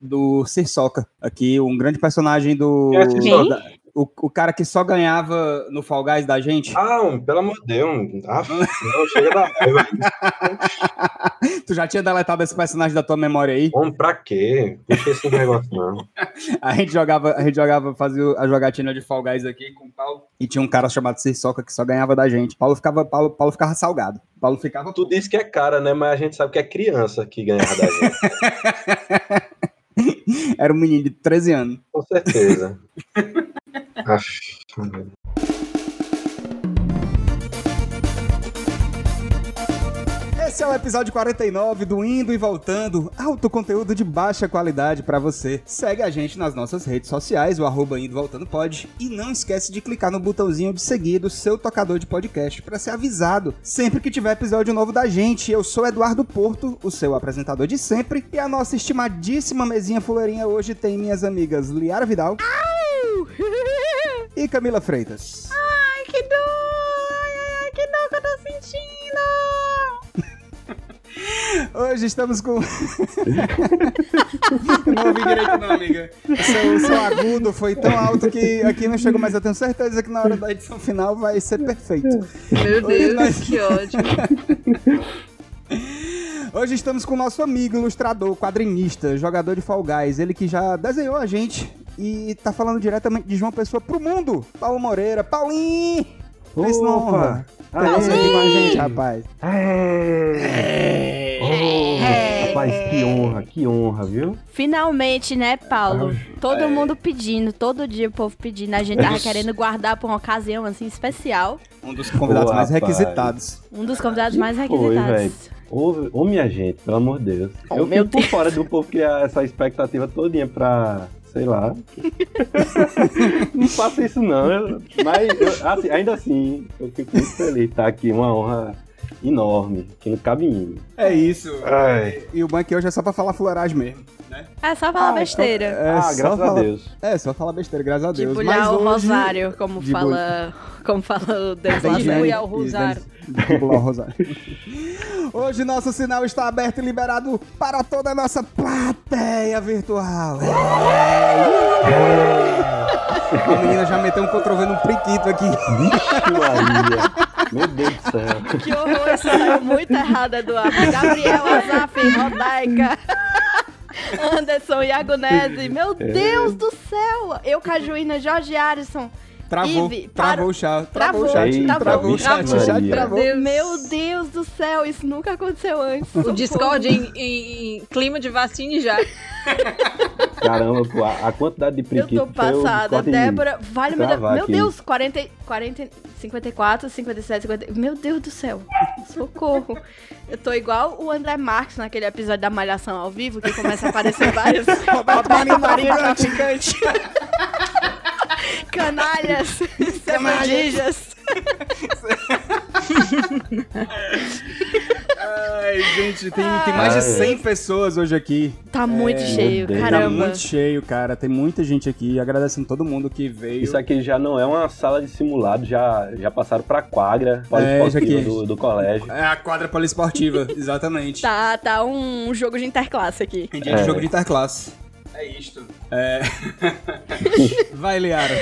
do Sirsoca, aqui, um grande personagem do. Da- o, o cara que só ganhava no Fall Guys da gente. Ah, um, pelo amor de Deus. um- Ah, não, chega da raiva. Tu já tinha deletado esse personagem da tua memória aí? Homem, pra quê? Puxa esse negócio, não. A gente jogava, a gente jogava, fazia a jogatina de Fall Guys aqui com o Paulo. E tinha um cara chamado Sirsoca que só ganhava da gente. Paulo ficava, Paulo, Paulo ficava salgado. Paulo ficava. Tu disse que é cara, né? Mas a gente sabe que é criança que ganhava da gente. Era um menino de 13 anos. Com certeza. Aff, Esse é o episódio 49 do Indo e Voltando, alto conteúdo de baixa qualidade pra você. Segue a gente nas nossas redes sociais, o arroba Indo e Voltando Pod, e não esquece de clicar no botãozinho de seguir do seu tocador de podcast pra ser avisado sempre que tiver episódio novo da gente. Eu sou Eduardo Porto, o seu apresentador de sempre, e a nossa estimadíssima mesinha fuleirinha hoje tem minhas amigas Liara Vidal e Camila Freitas. Ai, que dor! Ai, ai, ai, que dor que eu tô sentindo! Hoje estamos com. não ouvi direito, não, amiga. O seu, o seu agudo foi tão alto que aqui não chegou, mas eu tenho certeza que na hora da edição final vai ser perfeito. Meu Hoje Deus, nós- que ódio. Hoje estamos com o nosso amigo ilustrador, quadrinista, jogador de Fall Guys, ele que já desenhou a gente e tá falando diretamente de João Pessoa pro mundo. Paulo Moreira. Paulinho! Opa! Tá você aqui com a gente, rapaz. É. Oh, rapaz, que honra, que honra, viu? Finalmente, né, Paulo? Todo mundo pedindo, todo dia o povo pedindo. A gente tava querendo guardar pra uma ocasião assim especial. Um dos convidados Ô, mais rapaz. requisitados. Um dos convidados mais Foi, requisitados. velho. Ô, ô, minha gente, pelo amor de Deus. Oh, eu fico por fora do povo criar essa expectativa todinha pra, sei lá. não faça isso não. mas eu- assim, ainda assim, eu fico muito feliz de estar aqui, uma honra enorme, que não cabe em mim. É isso. ai. E o banco hoje é só pra falar fuleiragem mesmo. Né? É só falar besteira. É, ah, só graças a Deus. É, só falar besteira, graças a Deus. Debulhar Mas o hoje- rosário, como fala, como fala o Deus lá. Debulhar o rosário. Debulhar o rosário. Hoje nosso sinal está aberto e liberado para toda a nossa plateia virtual. É. A menina já meteu um cotovelo no priquito aqui. Vixe, Maria. Meu Deus do céu. Que horror, isso saiu muito errado, Eduardo. Gabriel Azaf, Rodaica. Anderson Iagonese. Meu Deus do céu. Eu, Cajuína, Jorge Arison. Travou, Ive, travou o chat, Travou, travou o chat, travou, travou o chat, o travou. chat Meu Deus do céu, isso nunca aconteceu antes. O Discord em, em- clima de vacina já. Caramba, pô, a, a quantidade de Eu priquito tô passada. Débora, vale meu Deus. travar Meu aqui. Deus, 40, 40, 54, 57, 50. Meu Deus do céu. Socorro. Eu tô igual o André Marques naquele episódio da Malhação ao vivo, que começa a aparecer vários. Roberto Marinho Marinho traficante. Canalhas. Cervejijas. Ai, gente, tem, tem mais de 100 pessoas hoje aqui. Tá muito cheio, Deus. Tá caramba. muito cheio, cara. Tem muita gente aqui. Agradecendo todo mundo que veio. Isso aqui já não é uma sala de simulado, já, já passaram pra quadra É, poliesportiva aqui. do, do colégio. É a quadra poliesportiva, exatamente. Tá, tá um jogo de interclasse aqui. Tem dia de É. jogo de interclasse. É isto. É. Vai, Liara.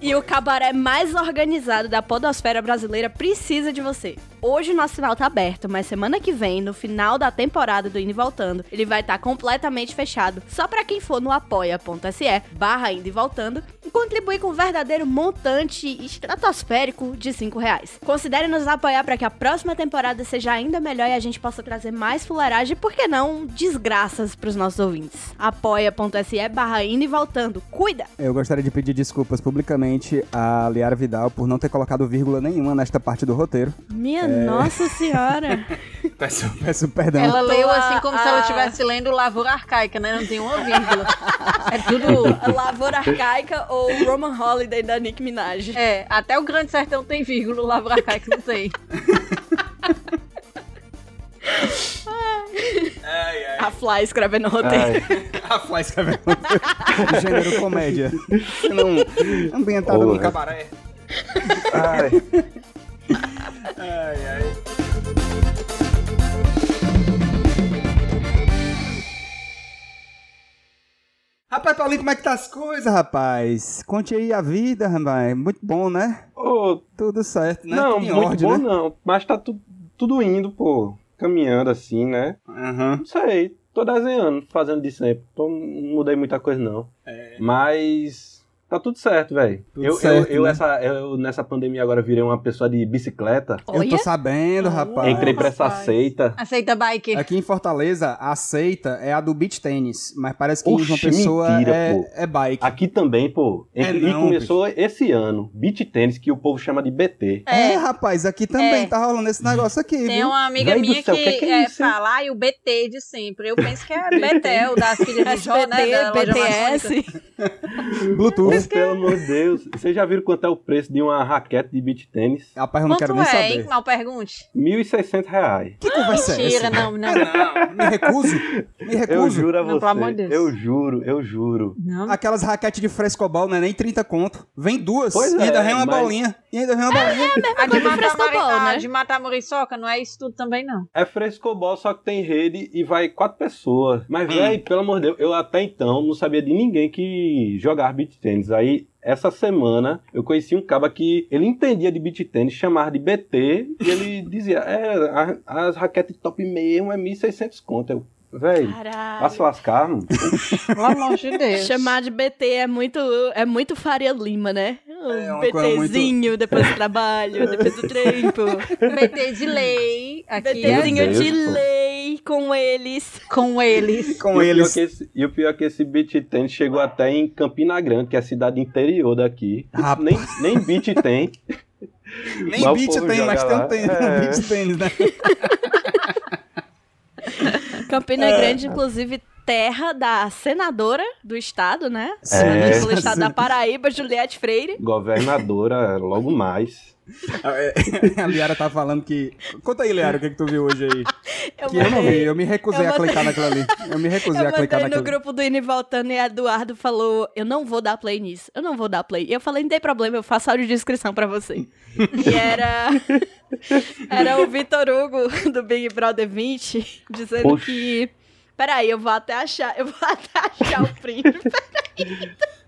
E o cabaré mais organizado da podosfera brasileira precisa de você. Hoje o nosso sinal tá aberto, mas semana que vem, no final da temporada do Indo e Voltando, ele vai estar completamente fechado. Só pra quem for no apoia.se barra Indo e Voltando e contribuir com um verdadeiro montante estratosférico de 5 reais. Considere nos apoiar para que a próxima temporada seja ainda melhor e a gente possa trazer mais fuleiragem e, por que não, desgraças pros nossos ouvintes. apoia.se barra Indo e Voltando. Cuida! Eu gostaria de pedir desculpas publicamente a Liara Vidal por não ter colocado vírgula nenhuma nesta parte do roteiro. Minha nossa senhora! Peço, peço perdão. Ela leu assim como se a- ela estivesse lendo Lavoura Arcaica, né? Não tem uma vírgula. É tudo. Lavoura Arcaica ou Roman Holiday da Nick Minaj. É, até o Grande Sertão tem vírgula, o Lavoura Arcaica não tem. A Fly escrevendo roteiro. A Fly escrevendo gênero comédia. Não, ambientado num Porra. cabaré. Ai. Ai, ai. Rapaz, Paulinho, como é que tá as coisas, rapaz? Conte aí a vida, rapaz. Muito bom, né? Ô, Tudo certo, né? não, Tudo em muito ordem, bom né? não. Mas tá tu- tudo indo, pô. Caminhando assim, né? Aham. Não sei. Tô desenhando, fazendo de sempre. Tô, não mudei muita coisa, não. Mas. Tá tudo certo, velho. Tudo Eu, certo, eu, eu, né? essa, eu, nessa pandemia agora virei uma pessoa de bicicleta. Eu tô Olha, sabendo, rapaz. Entrei pra essa seita. Aceita biker. Aqui em Fortaleza, a seita é a do beach tênis, mas parece que Oxi, João Pessoa mentira, é, é bike. Aqui também, pô. É e não, começou esse ano. Beach tênis, que o povo chama de BT. É, É. rapaz, aqui também É. tá rolando esse negócio aqui, Tem viu? uma amiga Véi do minha céu, que, que é é, isso, hein? fala e o BT de sempre. Eu penso que é Betel, das filhas de Jó, né? Da loja BTS. Bluetooth. Oh, pelo amor de Deus. Vocês já viram quanto é o preço de uma raquete de beach tênis? Rapaz, eu não Quanto quero nem é, saber. hein? Mal pergunte. 1.600 reais. Que conversa é Mentira, essa? não, não. Não, me recuso. Me Eu recuso. juro a Não, pelo amor você. de Deus. Eu juro, eu juro. Não. Aquelas raquetes de frescobol não é nem 30 conto. Vem duas Pois e ainda é, vem uma mas- bolinha. E ainda vem uma bolinha. A de coisa matar, frescobol, mori- a né? de matar muriçoca não é isso tudo também, não. É frescobol, só que tem rede e vai quatro pessoas. Mas, véi, pelo amor de Deus, eu até então não sabia de ninguém que jogava beach tênis. Aí, essa semana, eu conheci um cara que ele entendia de beach tênis, chamava de BT, e ele dizia, é, a- as raquetes top mesmo é 1.600 conto. Eu, véi, vai se lascar, mano. Pelo amor de Deus. Chamar de BT é muito, é muito Faria Lima, né? Um É BTzinho depois do trabalho, depois do trampo. BT de lei. Aqui BTzinho é Deus, de pô. Com eles. com eles. Com e, eles. O esse, e o pior é que esse beach tênis chegou até em Campina Grande, que é a cidade interior daqui. Rapaz. Nem, nem beach tem. Nem Mas povo tem, mas tem um lá. tênis, É. beach tênis, né? Campina É. Grande, inclusive, terra da senadora do estado, né? É. Pelo estado da Paraíba, Juliette Freire. Governadora, logo mais. A Liara tá falando que. Conta aí, Liara, o que, que tu viu hoje aí? Eu Que eu não vi, eu me recusei eu a clicar mandei- naquilo ali. Eu me recusei Eu a clicar mandei no naquilo ali. grupo do Ine Voltando e Eduardo falou: Eu não vou dar play nisso, eu não vou dar play. E eu falei: Não tem problema, eu faço áudio de inscrição pra você. e era. Era o Vitor Hugo do Big Brother 20 dizendo Poxa. que. Peraí, eu vou até achar, eu vou até achar o print.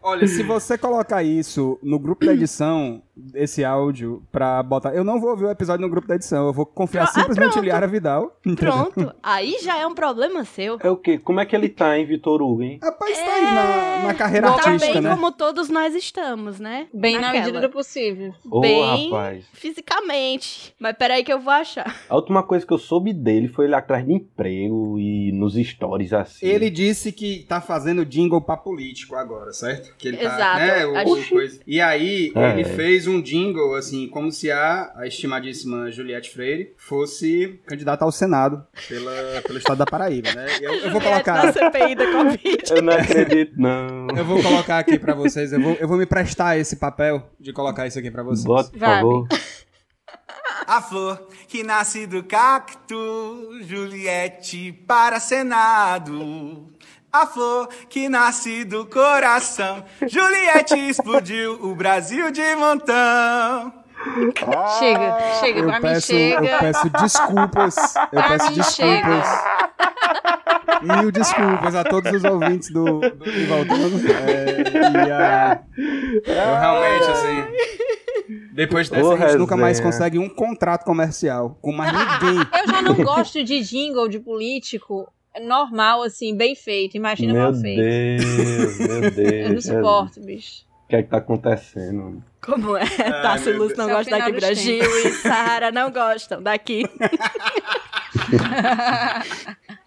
Olha, se você colocar isso no grupo da edição, esse áudio, pra botar. Eu não vou ouvir o episódio no grupo da edição, eu vou confiar Pro- ah, simplesmente em pronto. Liara Vidal. Pronto, aí já é um problema seu. É o quê? Como é que ele tá, hein, Vitor Hugo, hein? Rapaz, tá aí na, na carreira Tá artística, bem né? como todos nós estamos, né? Bem na Naquela. medida do possível. Ô, Bem rapaz. fisicamente. Mas peraí que eu vou achar. A última coisa que eu soube dele foi ele atrás de emprego e nos stories assim. Ele disse que tá fazendo jingle pra político agora, certo? Que ele tá, Exato. né, o- Acho- o coisa. E aí, É. ele fez um jingle, assim, como se a, a estimadíssima Juliette Freire fosse candidata ao Senado pela, pelo estado da Paraíba, né? Eu, eu vou Na colocar... CPI da Covid. Eu não acredito, não. Eu vou colocar aqui pra vocês, eu vou, eu vou me prestar esse papel de colocar isso aqui pra vocês. Bota, por favor. A flor que nasce do cacto, Juliette para Senado. A flor que nasce do coração, Juliette explodiu o Brasil de montão. Chega, chega, Eu pra mim peço, eu chega. peço desculpas. Eu Pra peço mim desculpas. Mil desculpas a todos os ouvintes do, do. É, e eu realmente, assim. Depois dessa, Ô, a gente nunca mais consegue um contrato comercial com mais ninguém. Eu já não gosto de jingle de político normal, assim, bem feito. Imagina Meu mal feito. Deus, meu Deus. Eu não suporto, bicho. O que é que tá acontecendo? Como é? Tassi meu Lúcio não Deus. gosta É daqui, Brasil e Sara não gostam daqui.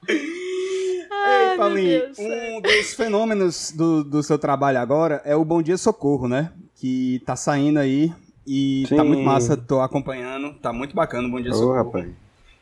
Ei, Paulinho, um dos fenômenos do, do seu trabalho agora é o Bom Dia Socorro, né? Que tá saindo aí e tá Sim. muito massa, tô acompanhando, tá muito bacana o Bom Dia Ô, Socorro. rapaz.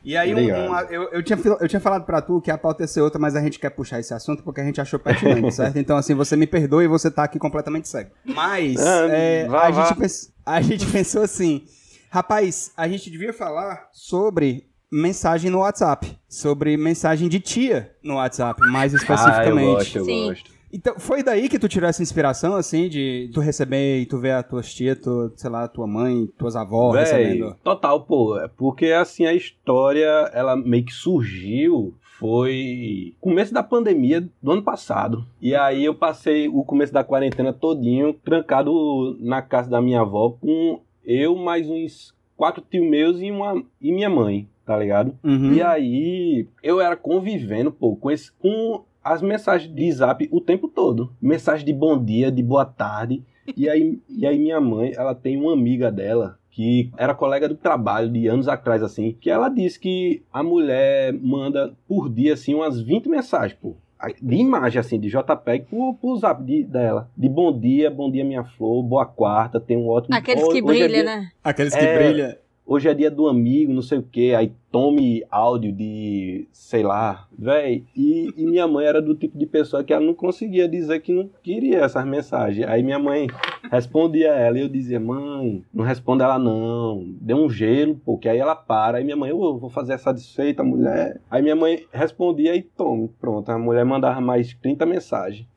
E aí, um- um- eu, eu, tinha, eu tinha falado pra tu que a pauta ia ser outra, mas a gente quer puxar esse assunto porque a gente achou pertinente, certo? Então, assim, você me perdoe e você tá aqui completamente cego. Mas, Ah, é, vá, a, vá. gente a gente pensou assim, rapaz, a gente devia falar sobre mensagem no WhatsApp, sobre mensagem de tia no WhatsApp, mais Ah, eu especificamente. gosto, eu Sim. gosto. Então, foi daí que tu tirou essa inspiração, assim, de tu receber e tu ver a tua tia, tu, sei lá, tua mãe, tuas avós Véi, recebendo? total, pô. é Porque assim, a história, ela meio que surgiu foi começo da pandemia do ano passado. E aí eu passei o começo da quarentena todinho trancado na casa da minha avó com eu mais uns quatro tios meus e, uma, e minha mãe, tá ligado? Uhum. E aí eu era convivendo, pô, com, esse, com as mensagens de zap o tempo todo. Mensagem de bom dia, de boa tarde. E aí, e aí minha mãe, ela tem uma amiga dela que era colega do trabalho de anos atrás, assim, que ela disse que a mulher manda por dia, assim, umas 20 mensagens, pô. De imagem, assim, de JPEG pro, pro zap de- dela. De bom dia, bom dia, minha flor, boa quarta, tem um ótimo... Aqueles que é brilham, dia- né? Aqueles que É. brilham. Hoje é dia do amigo, não sei o que, aí tome áudio de, sei lá, véi. E, e minha mãe era do tipo de pessoa que ela não conseguia dizer que não queria essas mensagens. Aí minha mãe respondia ela e eu dizia, mãe, não responda ela não, dê um gelo, porque aí ela para. Aí minha mãe, eu vou fazer essa desfeita, mulher. Aí minha mãe respondia e tome, pronto. A mulher mandava mais 30 mensagens.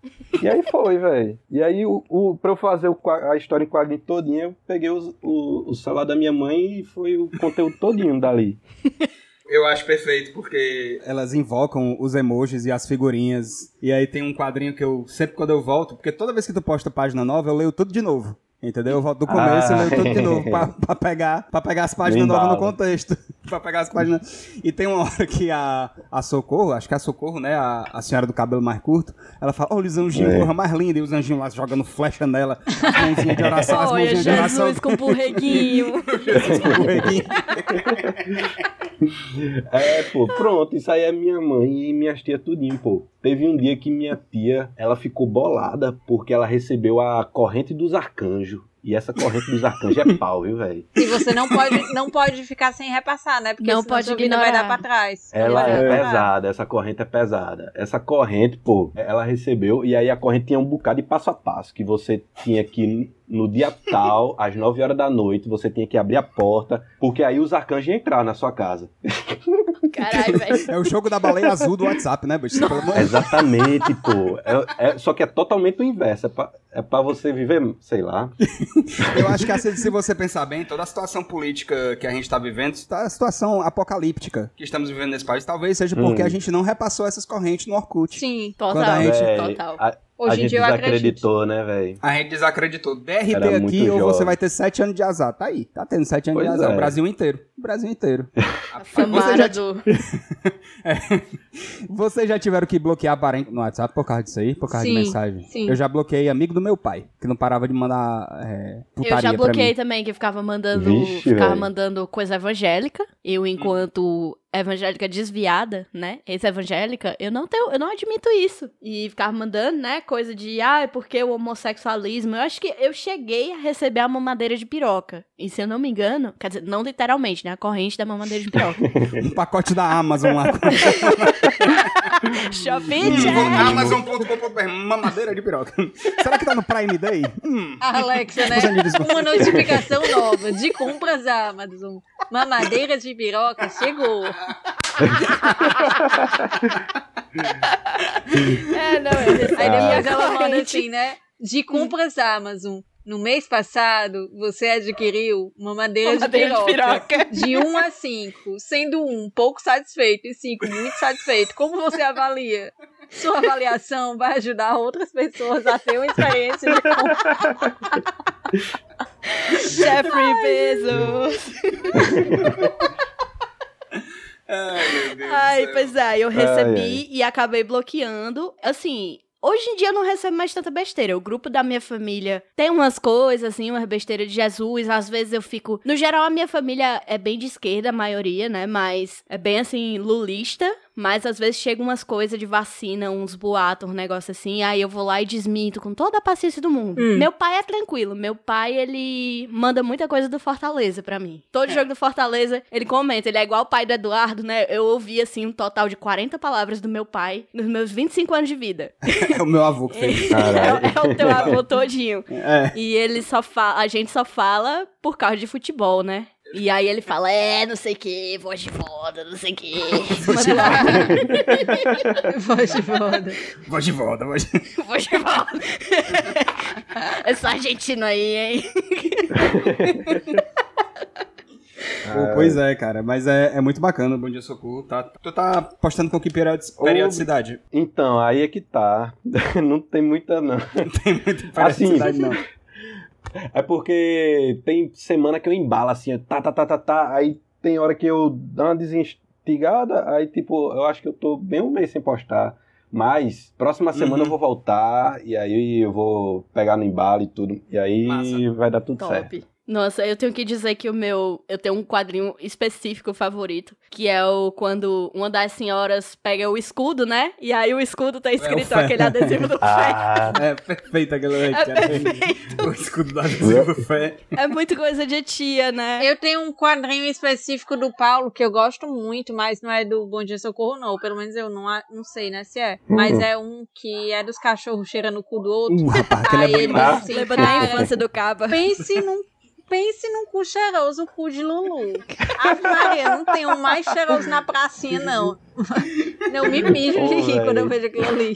E aí foi, velho. E aí, o, o, pra eu fazer o a história em quadrinho todinha, eu peguei o, o celular da minha mãe e foi o conteúdo todinho dali. Eu acho perfeito, porque Elas invocam os emojis e as figurinhas. E aí tem um quadrinho que eu, sempre quando eu volto, porque toda vez que tu posta página nova, eu leio tudo de novo. Entendeu? Eu volto do começo e Ah. leio tudo de novo pra, pra pegar, pra pegar as páginas novas no contexto. Pra pegar as páginas. E tem uma hora que a, a Socorro, acho que é a Socorro, né? A, a senhora do cabelo mais curto, ela fala: Olha os anjinhos, É. porra, mais linda. E os anjinhos lá jogando flecha nela. As mãozinhas de oração, as Olha, mãozinhas de oração. Jesus com burreguinho. Jesus com o reguinho. É, pô, pronto, isso aí é minha mãe e minhas tias tudinho, pô. Teve um dia que minha tia, ela ficou bolada porque ela recebeu a corrente dos arcanjos. E essa corrente dos arcanjos é pau, viu, velho? E você não pode, não pode ficar sem repassar, né? Porque Não senão pode vida vai dar pra trás. Ela é pesada, essa corrente é pesada. Essa corrente, pô, ela recebeu, e aí a corrente tinha um bocado de passo a passo, que você tinha que, no dia tal, às 9 horas da noite, você tinha que abrir a porta, porque aí os arcanjos iam entrar na sua casa. Caralho, velho. É o jogo da baleia azul do WhatsApp, né, bicho? Exatamente, pô. É, é- só que é totalmente o inverso. É pra, é pra você viver, sei lá. Eu acho que assim, se você pensar bem, toda a situação política que a gente tá vivendo, a situação apocalíptica. que estamos vivendo nesse país, Talvez seja porque Hum. a gente não repassou essas correntes no Orkut. Sim. Quando Total, a gente- Véi, total. A Hoje em gente dia eu acredito. desacreditou, né, velho? a gente desacreditou. DRT Era aqui ou você vai ter sete anos de azar. Tá aí, tá tendo sete anos Pois de azar. é. O Brasil inteiro. O Brasil inteiro. A Samara já- do... Vocês já tiveram que bloquear parente no WhatsApp por causa disso aí? Por causa de Sim, mensagem? sim. Eu já bloqueei amigo do meu pai, que não parava de mandar é, putaria Eu já pra bloqueei mim. também, que ficava mandando, Vixe, ficava mandando coisa evangélica. Eu, enquanto evangélica desviada, né? Ex-evangélica, eu não tenho, eu não admito isso. E ficava mandando, né, coisa de, ah, é porque o homossexualismo. Eu acho que eu cheguei a receber a mamadeira de piroca. E se eu não me engano, quer dizer, não literalmente, né? A corrente da mamadeira de piroca. Um pacote da Amazon lá. Shopping Hum. Amazon.com.br, mamadeira de piroca. Será que tá no Prime Day? Hum. Alexa, né? Uma notificação nova de compras da Amazon. Mamadeira de piroca chegou. É, não, eu recebi Aí a depois ela manda corrente. assim, né? De compras da Amazon. No mês passado, você adquiriu uma madeira, de de, piroca, piroca. de 1 a 5, sendo 1 pouco satisfeito e 5 muito satisfeito. Como você avalia? Sua avaliação vai ajudar outras pessoas a ter uma experiência de compra. Jeffrey Bezos. Ai, meu Deus. Ai, pois é, eu recebi ai. e acabei bloqueando. Assim, hoje em dia eu não recebo mais tanta besteira. O grupo da minha família tem umas coisas, assim, umas besteiras de Jesus. Às vezes eu fico. No geral, a minha família é bem de esquerda, a maioria, né? Mas é bem assim, lulista. Mas às vezes chegam umas coisas de vacina, uns boatos, um negócio assim. Aí eu vou lá e desminto com toda a paciência do mundo. Hum. Meu pai é tranquilo. Meu pai, ele manda muita coisa do Fortaleza pra mim. Todo jogo do Fortaleza, ele comenta. Ele é igual o pai do Eduardo, né? Eu ouvi, assim, um total de 40 palavras do meu pai nos meus 25 anos de vida. É o meu avô que fez. É, é o teu avô todinho. É. E ele só fala, a gente só fala por causa de futebol, né? E aí ele fala, é, não sei o que, voz de foda, não sei o que. Manda lá, Voz de foda. Voz de volta, voz de... voz de foda. Esse argentino aí, hein? Pô, pois é, cara, mas é, é muito bacana o Bom Dia Socorro. Tá, tu tá postando com que periodicidade? Então, aí é que tá. não tem muita, não. Não tem muita Assim, periodicidade, não. É porque tem semana que eu embalo assim, tá, tá, tá, tá, tá. Aí tem hora que eu dou uma desinstigada, aí tipo, eu acho que eu tô bem um mês sem postar. Mas, próxima semana Uhum. eu vou voltar, e aí eu vou pegar no embalo e tudo. E aí Massa. vai dar tudo certo. Nossa, eu tenho que dizer que o meu. Eu tenho um quadrinho específico favorito, que é o quando uma das senhoras pega o escudo, né? E aí o escudo tá escrito fé. aquele adesivo do fé. Ah, É perfeito aquele É perfeito. O escudo da adesivo fé. É muito coisa de tia, né? Eu tenho um quadrinho específico do Paulo que eu gosto muito, mas não é do Bom Dia Socorro, não. Pelo menos eu não, não sei, né, se é. Mas é um que é dos cachorros cheirando o cu do outro. Uh, rapaz, é Aí ele demais. diz assim, Lembra da infância do Caba. pense num, pense num cu cheiroso, o cu de Lulu. Ave Maria, não tem um mais cheiroso na pracinha, não. Não me mijo de Ô, rir quando eu vejo aquilo ali.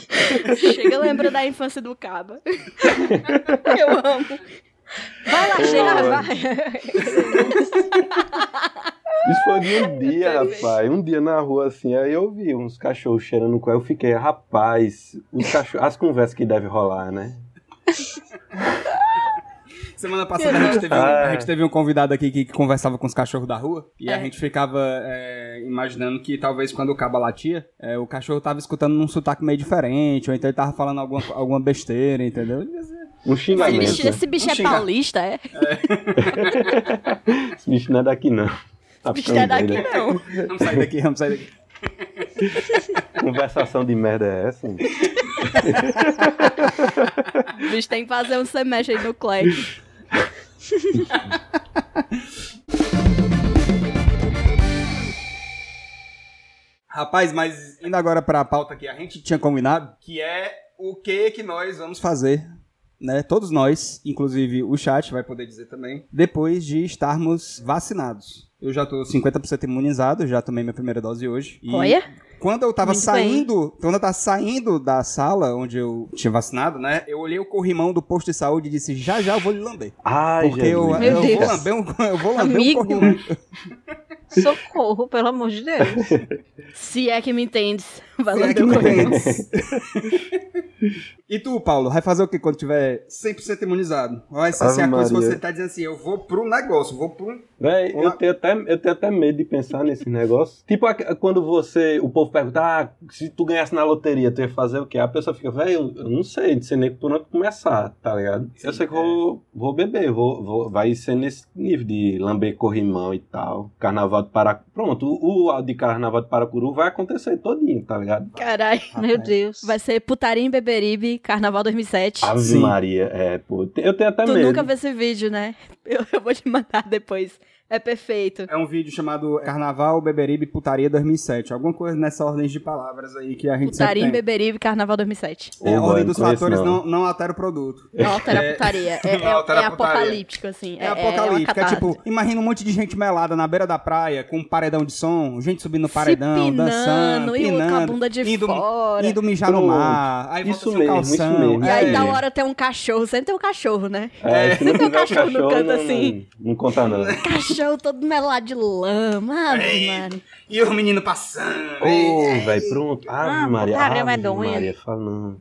Chega lembra da infância do Caba. eu amo. Vai lá, cheira, véi. vai. Isso foi de um dia, rapaz. Um dia na rua, assim, aí eu vi uns cachorros cheirando com Eu fiquei, rapaz, os cachorros, as conversas que deve rolar, né? Semana passada a gente, teve um, Ah. a gente teve um convidado aqui que, que conversava com os cachorros da rua. E a É. gente ficava é, imaginando que talvez quando o caba latia, é, o cachorro tava escutando num sotaque meio diferente, ou então ele tava falando alguma, alguma besteira, entendeu? Um Esse xingamento. bicho, esse bicho Vamos é xingar. paulista, é? Esse bicho não é daqui, não. Tá Esse bicho não é daqui, não. Vamos sair daqui, vamos sair daqui. Conversação de merda é essa? hein? O bicho tem que fazer um semestre aí no Clec. Rapaz, mas indo agora pra pauta que a gente tinha combinado, que é o que que nós vamos fazer, né? Todos nós, inclusive o chat vai poder dizer também, depois de estarmos vacinados. Eu já tô 50% imunizado, já tomei minha primeira dose hoje. E Olha. Quando eu tava Muito saindo, quando eu tava saindo da sala onde eu tinha vacinado, né? Eu olhei o corrimão do posto de saúde e disse: "Já já eu vou lhe lamber". Ai, Porque eu, eu Deus. vou lamber um, eu vou lamber Amigo. um corrimão. Socorro, pelo amor de Deus. Se é que me entendes. Vai Se é lamber que me corrimão. entendes. E tu, Paulo, vai fazer o que quando tiver 100% imunizado? Vai ser assim, a coisa que você tá dizendo assim, eu vou pro negócio, vou pro... Véi, eu tenho, até, eu tenho até medo de pensar nesse negócio. Tipo, quando você. O povo pergunta, ah, se tu ganhasse na loteria, tu ia fazer o quê? A pessoa fica, velho, eu, eu não sei, não sei nem por onde começar, tá ligado? eu Sim, sei que vou, vou beber, vou, vou, vai ser nesse nível de lamber corrimão e tal. Carnaval de Paracuru. Pronto, o, o de Carnaval de Paracuru vai acontecer todinho, tá ligado? Caralho. Meu Deus. Vai ser Putaria em Beberibe, Carnaval 2007. Ave Sim. Maria, é, pô. Eu tenho até Tu medo. nunca viu esse vídeo, né? Eu, eu vou te mandar depois. É perfeito. É um vídeo chamado Carnaval, Beberibe, Putaria 2007. Alguma coisa nessa ordem de palavras aí que a gente Putaria em sempre tem. Beberibe, Carnaval 2007. É, a ordem dos fatores não. não, não altera o produto. Não altera a putaria. É, Não altera é, é a putaria. apocalíptico, assim. É, uma apocalíptico. É, tipo, imagina um monte de gente melada na beira da praia, com um paredão de som, gente subindo no paredão, pinando, dançando, e o outro com a pinando, bunda de indo, fora. indo mijar no mar, aí Isso mesmo, isso calção. mesmo. E aí, é. da hora, tem um cachorro. Sempre tem um cachorro, né? É, se não Tem um cachorro no canto não, assim. Não, não conta não. Cachorro todo melado de lama. Ave. Maria. E os meninos passando. Ô, ei. velho, pronto. Ave Ah, Maria. Ave. Maria, fala não.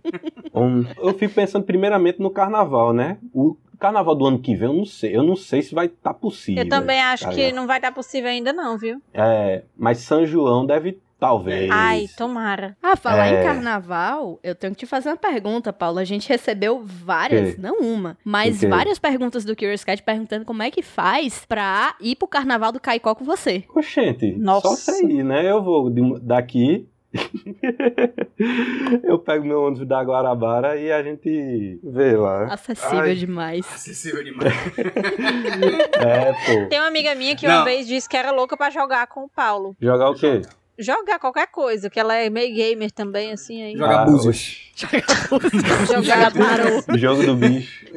Hum, Eu fico pensando primeiramente no carnaval, né? O carnaval do ano que vem, eu não sei. Eu não sei se vai estar possível. Eu também acho tá que não vai estar possível ainda, não, viu? É, mas São João deve, talvez. Ai, tomara. Ah, falar É. em carnaval, eu tenho que te fazer uma pergunta, Paulo. A gente recebeu várias, Que? não uma, mas várias perguntas do Curious Cat perguntando como é que faz pra ir pro carnaval do Caicó com você. Oxente, Nossa. só sei, né? Eu vou daqui. eu pego meu ônibus da Guarabara e a gente vê lá. Acessível Ai. demais. Acessível demais. É, pô. Tem uma amiga minha que Não. uma vez disse que era louca pra jogar com o Paulo. Jogar o quê? Jogar qualquer coisa, que ela é meio gamer também, assim, aí. Jogar Ah, búzios. Jogar parou. Jogo do bicho.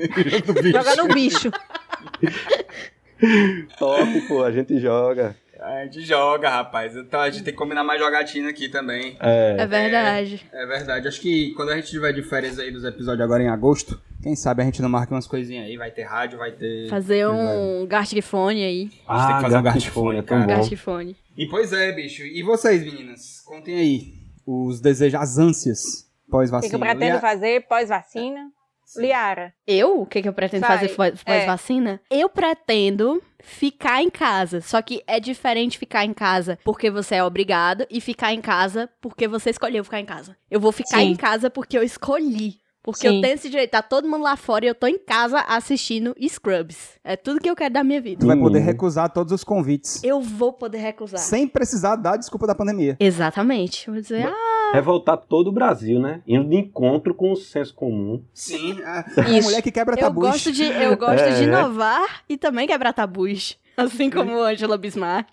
Jogar no bicho. Top, pô, a gente joga. A gente joga, rapaz. Então a gente tem que combinar mais jogatina aqui também. É. É verdade. É verdade. Acho que quando a gente tiver de férias aí dos episódios agora em agosto, Quem sabe a gente não marca umas coisinhas aí. Vai ter rádio, vai ter. Fazer um gastifone aí. A gente tem que fazer um gatifone, é tão bom. Gastifone. E pois é, bicho. E vocês, meninas? Contem aí os desejos, as ânsias O que, pós-vacina. que eu pretendo Lia- fazer pós-vacina? Liara. Eu? O que, que eu pretendo Vai, fazer pós- é. pós-vacina? Eu pretendo ficar em casa. Só que é diferente ficar em casa porque você é obrigado e ficar em casa porque você escolheu ficar em casa. Eu vou ficar Sim. em casa porque eu escolhi. Porque eu Sim. tenho esse direito. Tá todo mundo lá fora e eu tô em casa assistindo Scrubs. É tudo que eu quero da minha vida. Tu vai poder Hum. recusar todos os convites. Eu vou poder recusar. Sem precisar dar desculpa da pandemia. Exatamente. Eu Vou dizer, ah, Revoltar todo o Brasil, né? Indo de encontro com o senso comum. Sim. A, a Isso. mulher que quebra eu tabus. gosto de, eu gosto É, de é. inovar e também quebrar tabus. Assim como Angela Bismarck.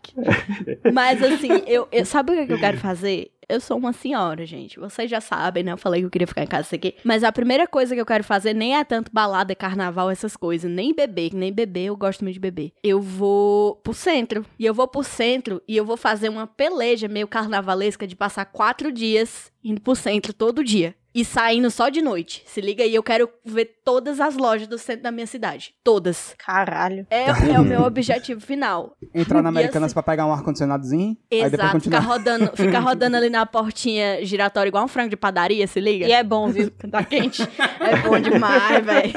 Mas assim, eu, eu- sabe o que que eu quero fazer? Eu sou uma senhora, gente. Vocês já sabem, né? Eu falei que eu queria ficar em casa, isso aqui. Mas a primeira coisa que eu quero fazer nem é tanto balada, carnaval, essas coisas. Nem beber, nem beber, eu gosto muito de beber. Eu vou pro centro. E eu vou pro centro e eu vou fazer uma peleja meio carnavalesca de passar quatro dias indo pro centro todo dia. E saindo só de noite. Se liga aí, eu quero ver todas as lojas do centro da minha cidade. Todas. Caralho. É, é o meu objetivo final. Entrar na Americanas assim- pra pegar um ar-condicionadozinho. Aí depois Exato, continuar. ficar rodando, ficar rodando ali na portinha giratória igual um frango de padaria, se liga? E é bom, viu? Tá quente. É bom demais, velho.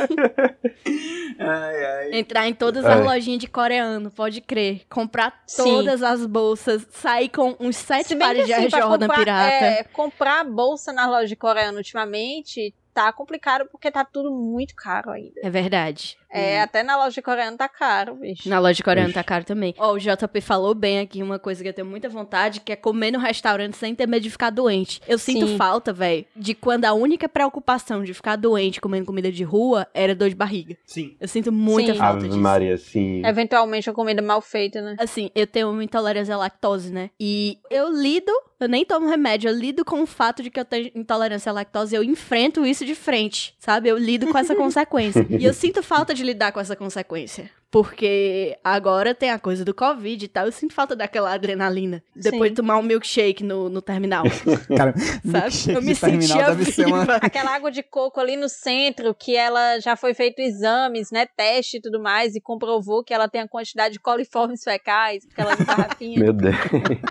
Ai, ai. Entrar em todas É. as lojinhas de coreano, pode crer. Comprar Sim. todas as bolsas, sair com uns sete pares de assim, Air Jordan comprar, pirata. é, comprar bolsa na loja de coreano ultimamente tá complicado porque tá tudo muito caro ainda. É verdade. É, até na loja de coreano tá caro, bicho. Na loja de coreano Ixi. tá caro também. Ó, o JP falou bem aqui uma coisa que eu tenho muita vontade, que é comer no restaurante sem ter medo de ficar doente. Eu sinto Sim. falta, velho, de quando a única preocupação de ficar doente comendo comida de rua era dor de barriga. Sim. Eu sinto muita Sim. falta Ave disso. Maria, sim. Eventualmente uma comida mal feita, né? Assim, eu tenho uma intolerância à lactose, né? E eu lido, eu nem tomo remédio, eu lido com o fato de que eu tenho intolerância à lactose, eu enfrento isso de frente, sabe? Eu lido com essa consequência. E eu sinto falta de lidar com essa consequência. Porque agora tem a coisa do Covid e tal, eu sinto falta daquela adrenalina. Depois Sim. de tomar um milkshake no, no terminal. Cara, Sabe? Eu me sentia deve ser uma... Aquela água de coco ali no centro, que ela já foi feito exames, né? Teste e tudo mais, e comprovou que ela tem a quantidade de coliformes fecais, aquela garrafinha. Meu Deus.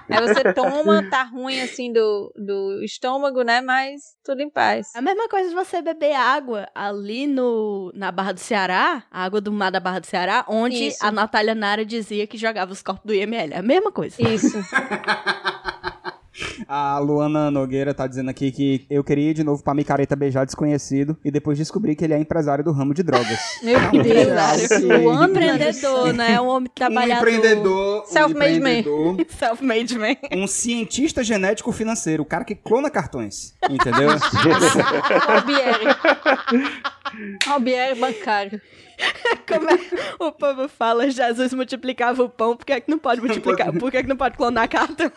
Aí você toma, tá ruim assim do, do estômago, né? Mas tudo em paz. A mesma coisa de você beber água ali no, na Barra do Ceará, a água do mar da Barra do Ceará, onde Isso. a Natália Nara dizia que jogava os corpos do IML. É a mesma coisa. Isso. A Luana Nogueira tá dizendo aqui que eu queria ir de novo pra micareta beijar desconhecido e depois descobri que ele é empresário do ramo de drogas. Meu Não, Deus. Um empreendedor, né? Um homem Um trabalhador. empreendedor. Um Self-made man. empreendedor. Self-made man. um cientista genético financeiro, o cara que clona cartões, entendeu? Albieri. Albieri bancário. Como é? O povo fala, Jesus multiplicava o pão, por que é que não pode multiplicar? Por que é que não pode clonar cartão?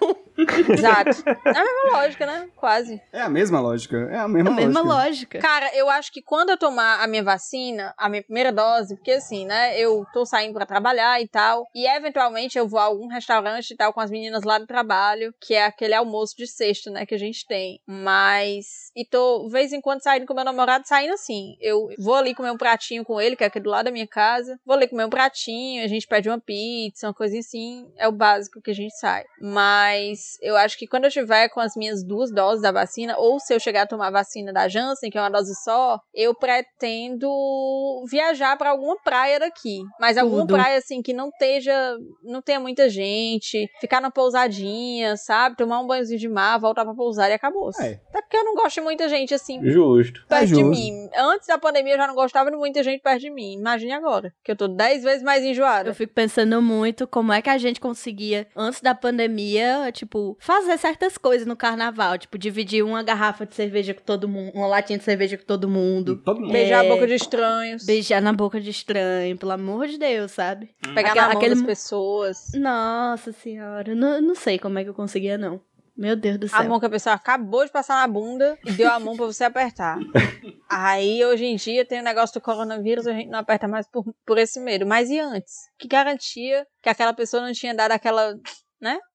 Exato. É a mesma lógica, né? Quase. é a mesma lógica, é a mesma, A mesma lógica. lógica. Cara, eu acho que quando eu tomar a minha vacina, a minha primeira dose, porque assim, né, eu tô saindo pra trabalhar e tal, e eventualmente eu vou a algum restaurante e tal com as meninas lá do trabalho, que é aquele almoço de sexta, né, que a gente tem. Mas, e tô, de vez em quando, saindo com meu namorado, saindo assim. Eu vou ali comer um pratinho com ele, que é aqui do lado da minha casa, vou ali comer um pratinho, a gente pede uma pizza, uma coisa assim, é o básico que a gente sai. Mas, eu acho que quando eu tiver com as minhas duas doses da vacina, ou se eu chegar a tomar a vacina da Janssen, que é uma dose só, eu pretendo viajar pra alguma praia daqui. Mas alguma Tudo. praia, assim, que não esteja, não tenha muita gente, ficar na pousadinha, sabe? Tomar um banhozinho de mar, voltar pra pousar e acabou. É. Até porque eu não gosto de muita gente, assim, Justo. perto É de justo. mim. Antes da pandemia eu já não gostava de muita gente perto de mim. Imagine agora, que eu tô dez vezes mais enjoada. Eu fico pensando muito como é que a gente conseguia, antes da pandemia, tipo, fazer certas coisas no carnaval. Tipo, dividir uma garrafa de cerveja com todo mundo, uma latinha de cerveja com todo mundo. Todo mundo. Beijar É. a boca de estranhos. Beijar na boca de estranho, pelo amor de Deus, sabe? Pegar Aquela- na mão aquele- das pessoas. Nossa senhora, não, não sei como é que eu conseguia, não. Meu Deus do A céu. mão que a pessoa acabou de passar na bunda e deu a mão pra você apertar. Aí, hoje em dia, tem o negócio do coronavírus, a gente não aperta mais por, por esse medo. Mas e antes? Que garantia que aquela pessoa não tinha dado aquela.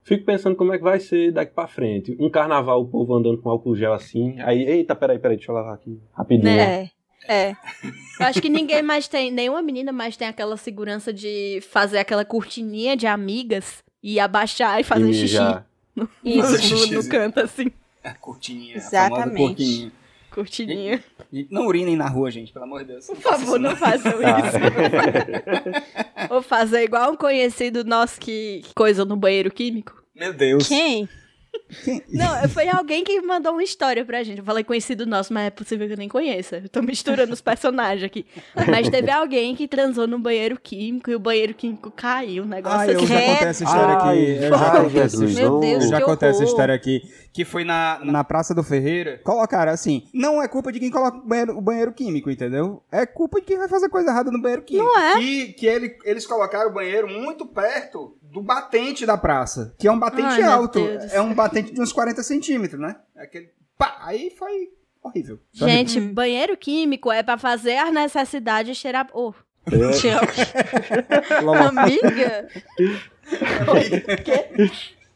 Fico pensando como é que vai ser daqui pra frente. Um carnaval, o povo andando com álcool gel assim. Aí, eita, peraí, peraí, deixa eu lavar aqui rapidinho. É. É. Eu acho que ninguém mais tem, nenhuma menina mais tem aquela segurança de fazer aquela cortininha de amigas e abaixar e fazer E xixi já. No, Isso. no, no canto, assim. A cortininha. Exatamente. A cortininha. Cortininha. E Não urinem na rua, gente, pelo amor de Deus. Por favor, não façam isso. Vou fazer igual um conhecido nosso que coisa no banheiro químico. Meu Deus. Quem? Não, foi alguém que mandou uma história pra gente. Eu falei conhecido nosso, mas é possível que eu nem conheça. Eu tô misturando os personagens aqui. Mas teve alguém que transou no banheiro químico e o banheiro químico caiu. Um negócio Ah, eu assim. já contei essa história Ai, aqui. Eu já ai, contei essa história. Meu Deus, Eu já que contei essa história aqui. Que foi na. na- Praça do Ferreira, colocaram assim: não é culpa de quem coloca o banheiro, o banheiro químico, entendeu? É culpa de quem vai fazer coisa errada no banheiro químico. Não é? Que, que ele- eles colocaram o banheiro muito perto do batente da praça. Que é um batente Ai, alto. É um batente de uns 40 centímetros, né? Aquele. Pá, aí foi horrível. Gente, banheiro químico é pra fazer as necessidades e cheirar. Oh, É,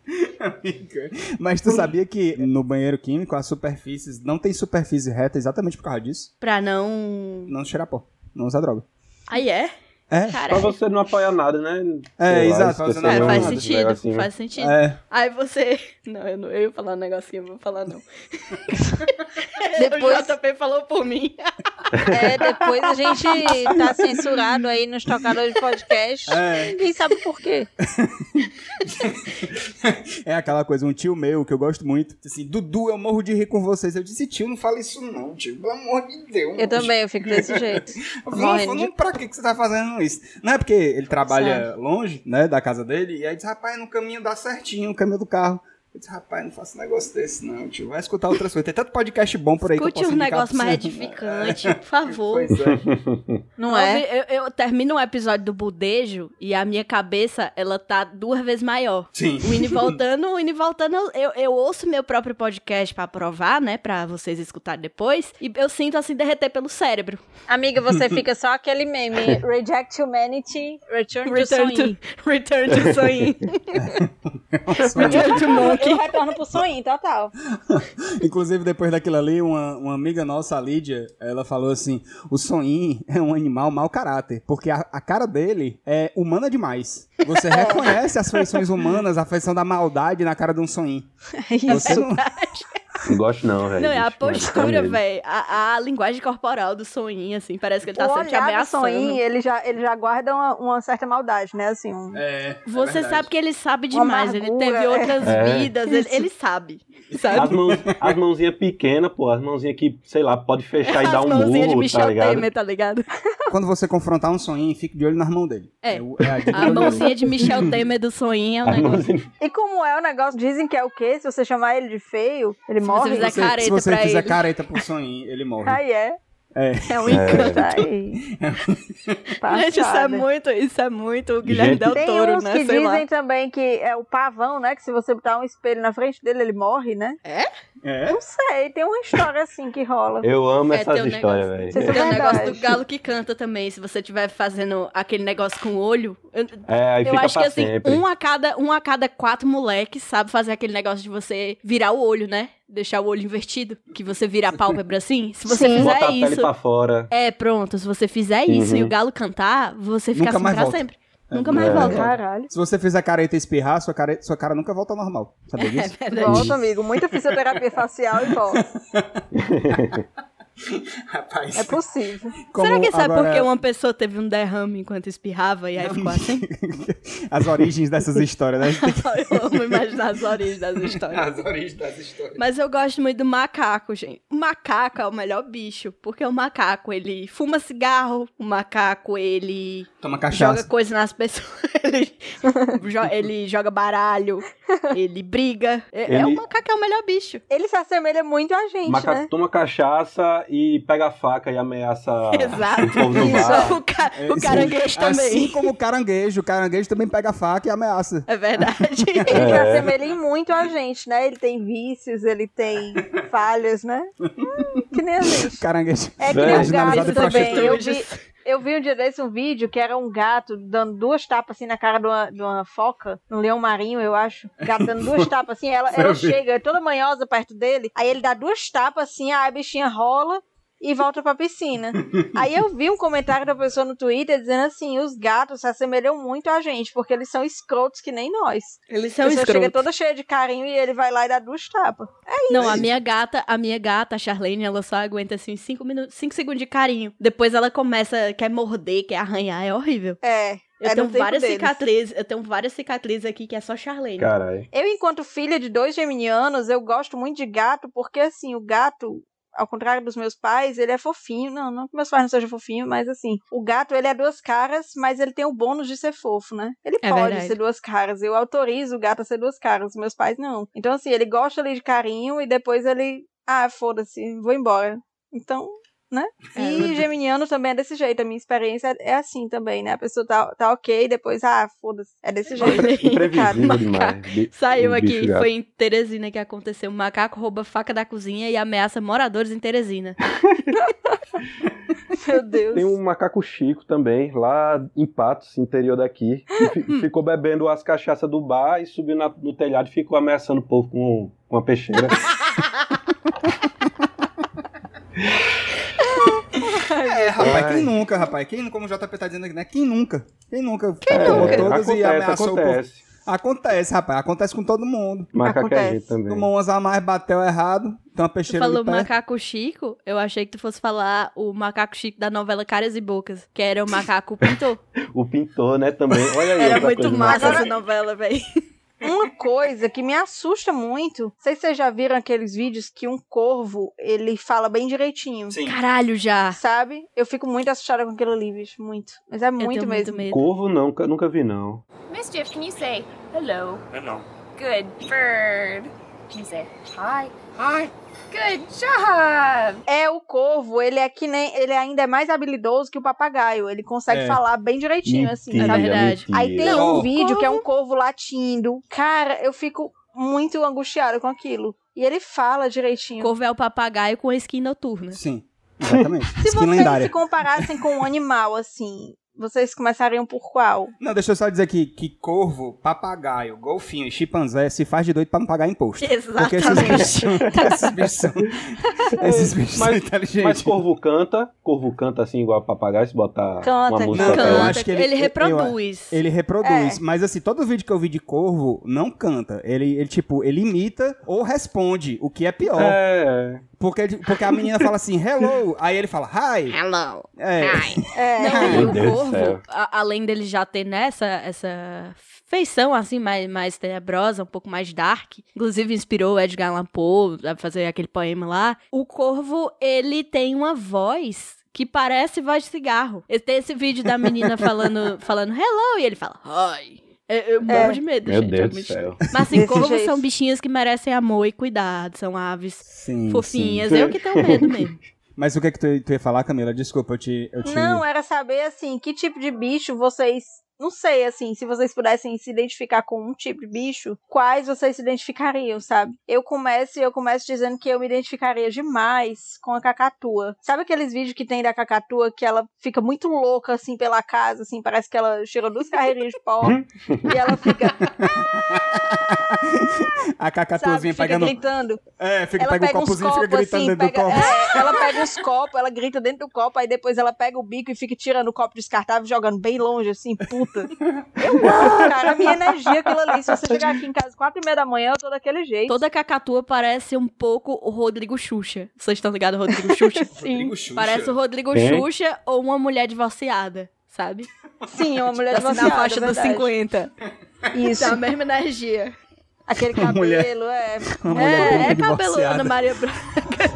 Amiga? Mas tu sabia que no banheiro químico as superfícies não tem superfície reta exatamente por causa disso? pra não. Não cheirar pó, não usar droga. Aí é? É, pra você não apoiar nada, né? É, lá, exato, É, faz sentido, negocinho. faz sentido. é. Aí você. Não, eu, não, eu ia falar um negocinho, não vou falar não. Depois- O JP falou por mim. É, depois a gente tá censurado aí nos tocadores de podcast. É. Ninguém sabe por quê. É aquela coisa, um tio meu que eu gosto muito, assim, Dudu, eu morro de rir com vocês. Eu disse, tio, não fala isso não, tio. Pelo amor de Deus. Eu também, eu fico desse jeito. Não, de não, pra que, que você tá fazendo isso? Não é porque ele trabalha longe, né, da casa dele, e aí diz, rapaz, no caminho dá certinho, o caminho do carro. Eu disse, rapaz, não faça um negócio desse não, tio. Vai escutar outras coisas. Tem tanto podcast bom por aí que eu Escute posso um negócio mais edificante, por favor. Pois é. Não é? Eu, eu- termino um episódio do Budejo e a minha cabeça, ela tá duas vezes maior. Sim. O Ine voltando, o Ine voltando, eu, eu, ouço meu próprio podcast pra provar, né? Pra vocês escutarem depois. E eu sinto assim derreter pelo cérebro. Amiga, você fica só aquele meme. Reject humanity, return, Return to to, return to sonho. return to monkey. Eu retorno pro sonho, total. Inclusive, depois daquilo ali, uma, uma amiga nossa, a Lídia, ela falou assim: o Sonin é um animal mau caráter, porque a, a cara dele é humana demais. Você reconhece as feições humanas, a feição da maldade na cara de um Sonin. Você não... Não gosto não, velho. Não, é a postura, velho. A, a linguagem corporal do soninho, assim. Parece que ele tá o sempre ameaçando. Soin, ele já, ele já guarda uma, uma certa maldade, né? Assim, um... É, Você verdade. sabe que ele sabe demais. Ele amargura, teve é. outras É. vidas. Ele, ele sabe. As, Sabe? mãos, as mãozinhas pequenas, pô, as mãozinhas que, sei lá, pode fechar e dar As um mãozinhas de murro, Michel tá ligado? Temer, tá ligado? Quando você confrontar um Sonin, fique de olho nas mãos dele. É. o- a A mãozinha de Michel Temer do soninho é um As negócio. mãozinhas- E como é o negócio, dizem que é o quê? Se você chamar ele de feio, ele Se morre. você fizer Se, careta se você pra fizer ele. careta pro Sonin, ele morre. Aí é. É. É um encanto. Aí. Gente, isso é muito, isso é muito o Guilherme Gente- Del Tem Toro, uns né? que Sei lá. dizem também que é o pavão, né? Que se você botar um espelho na frente dele, ele morre, né? É? Não sei, tem uma história assim que rola. Eu amo É, essas tem um histórias, negócio- velho. Tem o É negócio do galo que canta também. Se você estiver fazendo aquele negócio com o olho. Eu, É, aí eu fica acho que assim, sempre. um a, cada, um a cada quatro moleques sabe fazer aquele negócio de você virar o olho, né? Deixar o olho invertido. Que você vira a pálpebra assim. Se você Sim. fizer Botar a pele isso. pra fora. É, pronto. Se você fizer isso Uhum. e o galo cantar, você fica Nunca assim pra volta. sempre. Nunca mais É. volta. Caralho. Se você fizer careta e espirrar, sua cara, sua cara nunca volta ao normal. Sabia É disso? verdade. Volta, amigo. Muita fisioterapia facial e volta. Rapaz. É possível. Como Será que sabe agora- porque uma pessoa teve um derrame enquanto espirrava e aí ficou assim? As origens dessas histórias, né? Eu amo imaginar as origens das histórias. As origens das histórias. Mas eu gosto muito do macaco, gente. O macaco é o melhor bicho, porque o macaco, ele fuma cigarro, o macaco, ele Toma joga cachaça. coisa nas pessoas, ele, jo- ele joga baralho, ele briga. É, é Ele- o macaco é o melhor bicho. Ele se assemelha muito a gente, Macaco né? toma cachaça e pega a faca e ameaça Exato. o povo no bar. O, ca- o Esse- caranguejo também. Assim como o caranguejo. O caranguejo também pega a faca e ameaça. É verdade. Ele se É. assemelha em muito a gente, né? Ele tem vícios, ele tem falhas, né? Hum, que nem a gente. Caranguejo. É que nem o gato também. Eu vi. Eu vi um dia desse um vídeo que era um gato dando duas tapas assim na cara de uma, de uma foca, um leão marinho, eu acho. Gato dando duas tapas assim, ela, ela chega toda manhosa perto dele, aí ele dá duas tapas assim, aí a bichinha rola e volta pra piscina. Aí eu vi um comentário da pessoa no Twitter dizendo assim: os gatos se assemelham muito a gente, porque eles são escrotos que nem nós. Eles A são pessoa chega escrotos. toda cheia de carinho e ele vai lá e dá duas tapas. Não, a minha gata, a minha gata, a Charlene, ela só aguenta assim 5 minutos, 5 segundos de carinho. Depois ela começa, quer morder, quer arranhar, é horrível. É. Eu é tenho várias deles. cicatrizes, eu tenho várias cicatrizes aqui que é só Charlene. Caralho. Eu, enquanto filha de dois geminianos, eu gosto muito de gato, porque assim, o gato, ao contrário dos meus pais, ele é fofinho. Não, não que meus pais não sejam fofinhos, mas assim, o gato, ele é duas caras, mas ele tem o bônus de ser fofo, né? Ele É pode verdade. ser duas caras. Eu autorizo o gato a ser duas caras, meus pais não. Então, assim, ele gosta ali de carinho e depois ele. Ah, foda-se, vou embora. Então. Né? É, e geminiano também é desse jeito. A minha experiência é assim também, né? A pessoa tá, tá ok, depois, ah, foda-se. É desse jeito. Macaco. demais. Saiu aqui, foi em Teresina que aconteceu. Um macaco rouba faca da cozinha e ameaça moradores em Teresina. Meu Deus. Tem um macaco Chico também, lá em Patos, interior daqui, que fi- ficou bebendo as cachaças do bar e subiu na- no telhado e ficou ameaçando o povo com, com uma peixeira. É, rapaz, Ai. quem nunca, rapaz? Quem, como o JP tá dizendo aqui, né? Quem nunca? Quem nunca? É, tomou todas acontece, e ameaçou o povo. acontece. Acontece, rapaz. Acontece com todo mundo. Macaco é Acontece. gente também. Tomou umas a mais, bateu errado. Tem uma Tu peixeira falou ali perto. macaco Chico, eu achei que tu fosse falar o macaco Chico da novela Caras e Bocas, que era o macaco pintor. O pintor, né, também. Olha aí. Era muito massa essa novela, véi. Uma coisa que me assusta muito, não sei se vocês já viram aqueles vídeos que um corvo, ele fala bem direitinho. Sim. Caralho, já. Sabe? Eu fico muito assustada com aquilo ali, bicho. Muito. Mas é Eu muito tenho mesmo. muito medo. Corvo nunca, nunca vi, não. Mischief, can you say hello? Hello. Good bird. Can you say hi? Hi. Good job. É, o corvo, ele é que nem. Ele ainda é mais habilidoso que o papagaio. Ele consegue É. falar bem direitinho, assim, Mentira, sabe? É verdade. mentira. Aí tem um o vídeo que é um corvo- corvo latindo. Cara, eu fico muito angustiada com aquilo. E ele fala direitinho. Corvo é o papagaio com a skin noturna. Sim, exatamente. Se Skin vocês lendária. se comparassem com um animal, assim, vocês começariam por qual? Não, deixa eu só dizer aqui que corvo, papagaio, golfinho e chimpanzé se faz de doido pra não pagar imposto. Porque esses Exatamente. bichos, são- esses bichos são, esses bichos são Mas- inteligentes. Mas corvo canta, corvo canta assim igual papagaio, se botar Canta, uma música Não, pra eu ele. acho que ele- ele, eu- reproduz. Ele reproduz, É. mas assim, todo vídeo que eu vi de corvo não canta. Ele, ele tipo, ele imita ou responde, o que é pior. É, Porque, porque a menina fala assim, hello, aí ele fala, hi. Hello. É, É. Não, e o corvo, a- além dele já ter nessa essa feição assim mais, mais tenebrosa, um pouco mais dark, inclusive inspirou o Edgar Allan Poe a fazer aquele poema lá. O corvo, ele tem uma voz que parece voz de cigarro. Ele Tem esse vídeo da menina falando falando hello e ele fala hi. Eu, eu morro de medo, É. meu gente. Deus é do céu. Mas assim, Desse corvos jeito. são bichinhos que merecem amor e cuidado, são aves sim, fofinhas. sim. Eu que tenho medo mesmo. Mas o que é que tu, tu ia falar, Camila? Desculpa, eu te... Eu te... Não, era saber, assim, que tipo de bicho vocês. Não sei, assim, se vocês pudessem se identificar com um tipo de bicho, quais vocês se identificariam, sabe? Eu começo eu começo dizendo que eu me identificaria demais com a cacatua. Sabe aqueles vídeos que tem da cacatua que ela fica muito louca, assim, pela casa, assim, parece que ela cheirou duas carreirinhas de pó e ela fica, A sabe, cacatuazinha fica pegando... gritando. É, fica, ela pega um pega uns copozinho e fica copos gritando assim, dentro pega, do copo. é, ela pega uns copos, ela grita dentro do copo, aí depois ela pega o bico e fica tirando o copo descartável jogando bem longe, assim, puta. Eu amo, cara, a minha energia aquilo ali. Se você chegar aqui em casa às quatro e meia da manhã, eu tô daquele jeito. Toda cacatua parece um pouco o Rodrigo Xuxa. Vocês estão ligados ao Rodrigo Xuxa? Rodrigo Xuxa. Parece o Rodrigo Quem? Xuxa ou uma mulher divorciada, sabe? Sim, uma mulher Assim, divorciada, na faixa dos verdade. 50. Isso, Tem a mesma energia. aquele mulher- cabelo, é. Mulher É, branca é cabelo. Ana Maria Braga.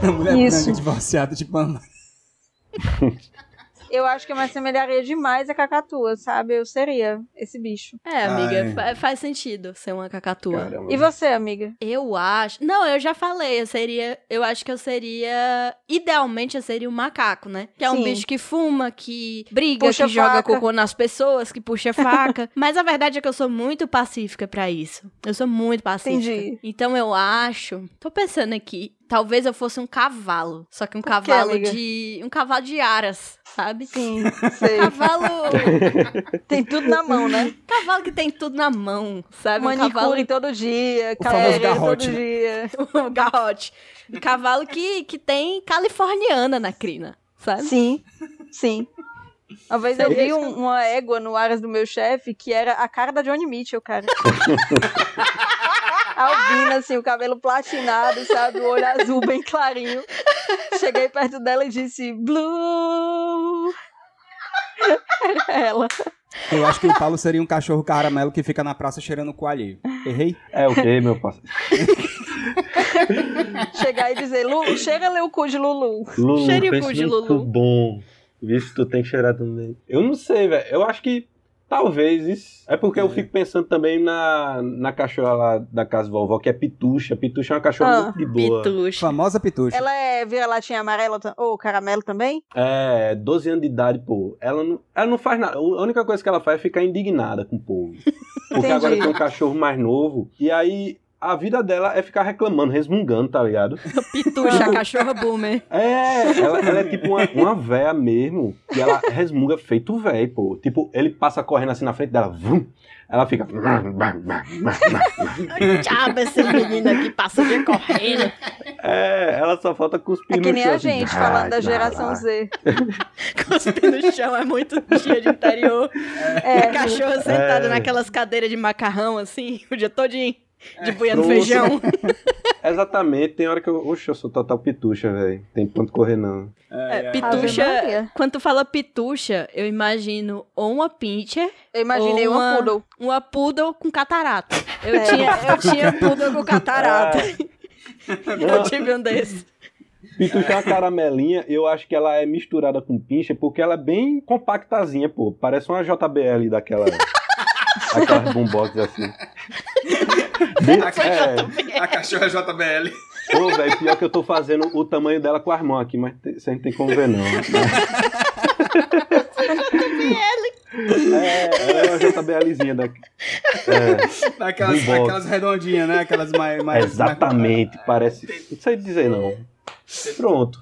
Uma mulher Isso. branca divorciada, tipo... Ana- Eu acho que eu me assemelharia demais a cacatua, sabe? Eu seria esse bicho. É, amiga, fa- faz sentido ser uma cacatua. Caramba. E você, amiga? Eu acho. Não, eu já falei, eu seria. Eu acho que eu seria. Idealmente eu seria um macaco, né? Que é um Sim. bicho que fuma, que briga, Puxa que joga cocô nas pessoas, que puxa faca. Mas a verdade é que eu sou muito pacífica pra isso. Eu sou muito pacífica. Entendi. Então eu acho. Tô pensando aqui. Talvez eu fosse um cavalo. Só que um Por cavalo amiga? de. Um cavalo de aras, sabe? Sim, sei. Cavalo. Tem tudo na mão, né? cavalo que tem tudo na mão, sabe? Um Manicure cavalo. todo dia, O famoso cabeleireiro garrote, todo né? dia. um garrote. Um cavalo que, que tem californiana na crina, sabe? Sim, sim. Uma vez eu vi um- uma égua no Aras do meu chefe que era a cara da Johnny Mitchell, cara. Albina, assim, o cabelo platinado, sabe? O olho azul bem clarinho. Cheguei perto dela e disse, Blue! Era ela. Eu acho que o Paulo seria um cachorro caramelo que fica na praça cheirando coalheiro. Errei? É o quê, meu parceiro? Chegar e dizer, Lulu, chega a ler o cu de Lulu. Lulu, Cheire o cu de muito Lulu. bom. Visto tu tem que cheirar também. Eu não sei, velho. Eu acho que talvez isso. É porque eu fico pensando também na, na cachorra lá da casa vovó, que é Pitucha. Pitucha é uma cachorra Ah, muito boa. Pitucha. Famosa pitucha. Ela é vira-latinha amarela ou caramelo também? É, 12 anos de idade, pô. Ela não, ela não faz nada. A única coisa que ela faz é ficar indignada com o povo. Porque Entendi. agora tem um cachorro mais novo. E aí a vida dela é ficar reclamando, resmungando, tá ligado? Pitucha, a cachorra boomer. É, ela, ela é tipo uma, uma véia mesmo. E ela resmunga feito véi, pô. Tipo, ele passa correndo assim na frente dela. Vum, ela fica. Diabo, esse menino aqui passa dia correndo. É, ela só falta cuspir É que no nem chão, a assim, gente, "Ah, falando da geração ah". Z. Cuspe no chão, é muito dia de interior. É, A cachorra sentada É. naquelas cadeiras de macarrão, assim, o dia todinho. De É. buiando Pronto. feijão. Exatamente, tem hora que eu. Oxe, eu sou total pitucha, velho. Tem ponto correr, não. É, pitucha. Quando tu fala pitucha, eu imagino ou uma pincher, eu imaginei Ou uma uma- poodle. uma poodle com catarata. Eu, É. tinha, eu tinha poodle com catarata. Não, Eu tive um desses. Pitucha é uma caramelinha, eu acho que ela é misturada com pincha, porque ela é bem compactazinha, pô. Parece uma JBL daquela. Aquelas boombox assim. Bem- é, A cachorra JBL. Pô, velho, pior que eu tô fazendo o tamanho dela com as mãos aqui, mas você não tem como ver, não. É, ela é uma JBLzinha daqui. É, Aquelas, Boombox. aquelas redondinhas, né? Aquelas mais. mais exatamente, parece. Não sei dizer, não. Pronto.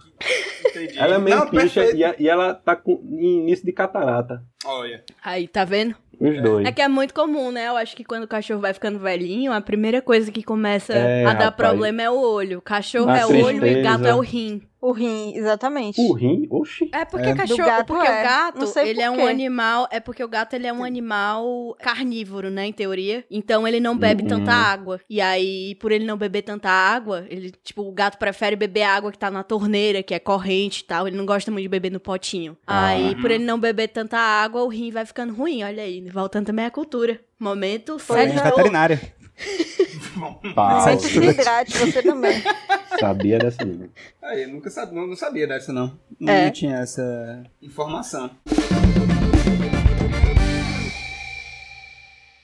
Entendi. Ela é meio Não, e, a- e ela tá com início de catarata. Olha. Aí, tá vendo? Os dois. É que é muito comum, né? Eu acho que quando o cachorro vai ficando velhinho, a primeira coisa que começa É, a dar rapaz. problema é o olho. O cachorro é o olho e gato é o rim. O rim, exatamente. O rim? Oxi. É porque É. cachorro, gato porque é. o gato, Não sei ele por é um animal, é porque o gato ele é um animal carnívoro, né, em teoria. Então ele não bebe Uhum. tanta água. E aí, por ele não beber tanta água, ele, tipo, o gato prefere beber água que tá na torneira, que é corrente e tal. Ele não gosta muito de beber no potinho. Aí, por ele não beber tanta água, o rim vai ficando ruim, olha aí. Voltando também à cultura. Momento Pois sério. Veterinária. Pau. Sempre se hidrate, você também. Sabia dessa não. Aí, eu nunca sabia, não, não sabia dessa, não. Não É. tinha essa informação.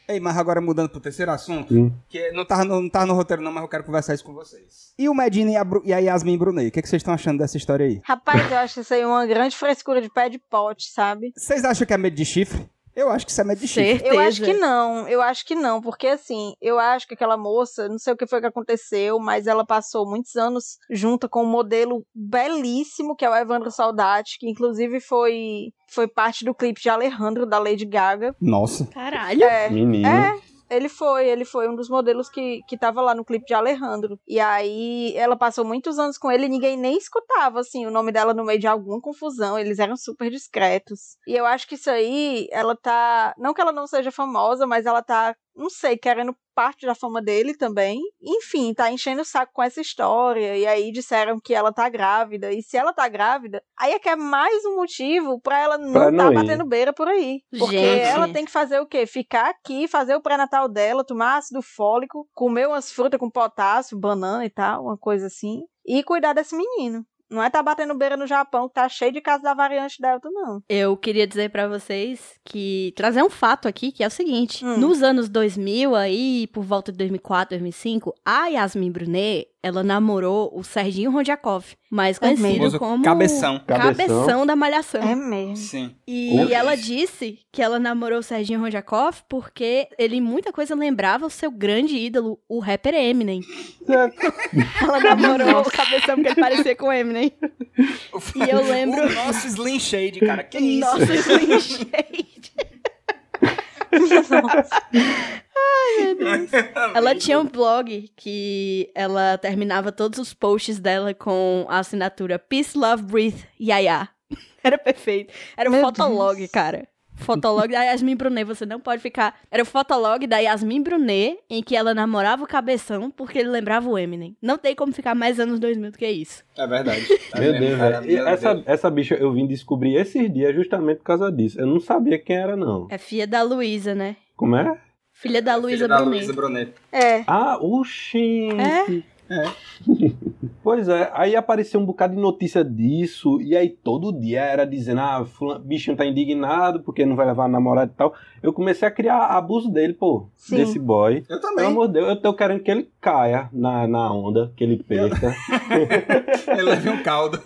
Ei, mas agora mudando pro terceiro assunto, Hum. que não tava, no, não tava no roteiro não, mas eu quero conversar isso com vocês. E o Medina e a, Bru- e a Yasmin Brunet, o que, que vocês estão achando dessa história aí? Rapaz, eu acho isso aí uma grande frescura de pé de pote, sabe? Vocês acham que é medo de chifre? Eu acho que isso é medo de. Certeza. Eu acho que não, eu acho que não, porque assim, eu acho que aquela moça, não sei o que foi que aconteceu, mas ela passou muitos anos junto com um modelo belíssimo, que é o Evandro Saudati, que inclusive foi, foi parte do clipe de Alejandro, da Lady Gaga. Nossa. Caralho. É, Menino. é, ele foi, ele foi um dos modelos que, que tava lá no clipe de Alejandro. E aí ela passou muitos anos com ele e ninguém nem escutava, assim, o nome dela no meio de alguma confusão. Eles eram super discretos. E eu acho que isso aí, ela tá. Não que ela não seja famosa, mas ela tá, não sei, querendo parte da fama dele também. Enfim, tá enchendo o saco com essa história. E aí disseram que ela tá grávida. E se ela tá grávida, aí é que é mais um motivo pra ela não Pra tá ir. batendo beira por aí. Porque Gente. ela tem que fazer o quê? Ficar aqui, fazer o pré-natal dela, tomar ácido fólico, comer umas frutas com potássio, banana e tal, uma coisa assim. E cuidar desse menino. Não é tá batendo beira no Japão, que tá cheio de casos da variante Delta, não. Eu queria dizer pra vocês que trazer um fato aqui, que é o seguinte: Hum. nos anos 2000 aí, por volta de 2004, 2005, a Yasmin Brunet, ela namorou o Serginho Rodjakov, mais É conhecido Famoso como Cabeção. Cabeção Cabeção. da Malhação. É mesmo. Sim. E Oxe. ela disse que ela namorou o Serginho Rodjakov porque ele muita coisa lembrava o seu grande ídolo, o rapper Eminem. Ela namorou o Cabeção porque ele parecia com o Eminem. E eu lembro- O nosso Slim Shade, cara. Que isso? Nossa, Slim Shade. Ela tinha um blog que ela terminava todos os posts dela com a assinatura Peace, Love, Breathe, Yaya. Era perfeito. Era o Meu fotolog, Deus. cara. Fotolog da Yasmin Brunet, você não pode ficar. Era o fotolog da Yasmin Brunet, em que ela namorava o cabeção porque ele lembrava o Eminem. Não tem como ficar mais anos 2000 do que isso. É verdade. Tá Meu Deus, velho. Essa, Deus. essa bicha eu vim descobrir esses dias justamente por causa disso. Eu não sabia quem era, não. É filha da Luísa, né? Como é? Filha da Luísa Filha da Brunet. Brunet. É. Ah, oxi. É? Pois é, aí apareceu um bocado de notícia disso, e aí todo dia era dizendo, ah, fulano, bichinho tá indignado porque não vai levar a namorada e tal. Eu comecei a criar abuso dele, pô, Sim. desse boy. Eu Pelo também. amor de Deus, eu tô querendo que ele caia na, na onda, que ele perca, Ele leva um caldo.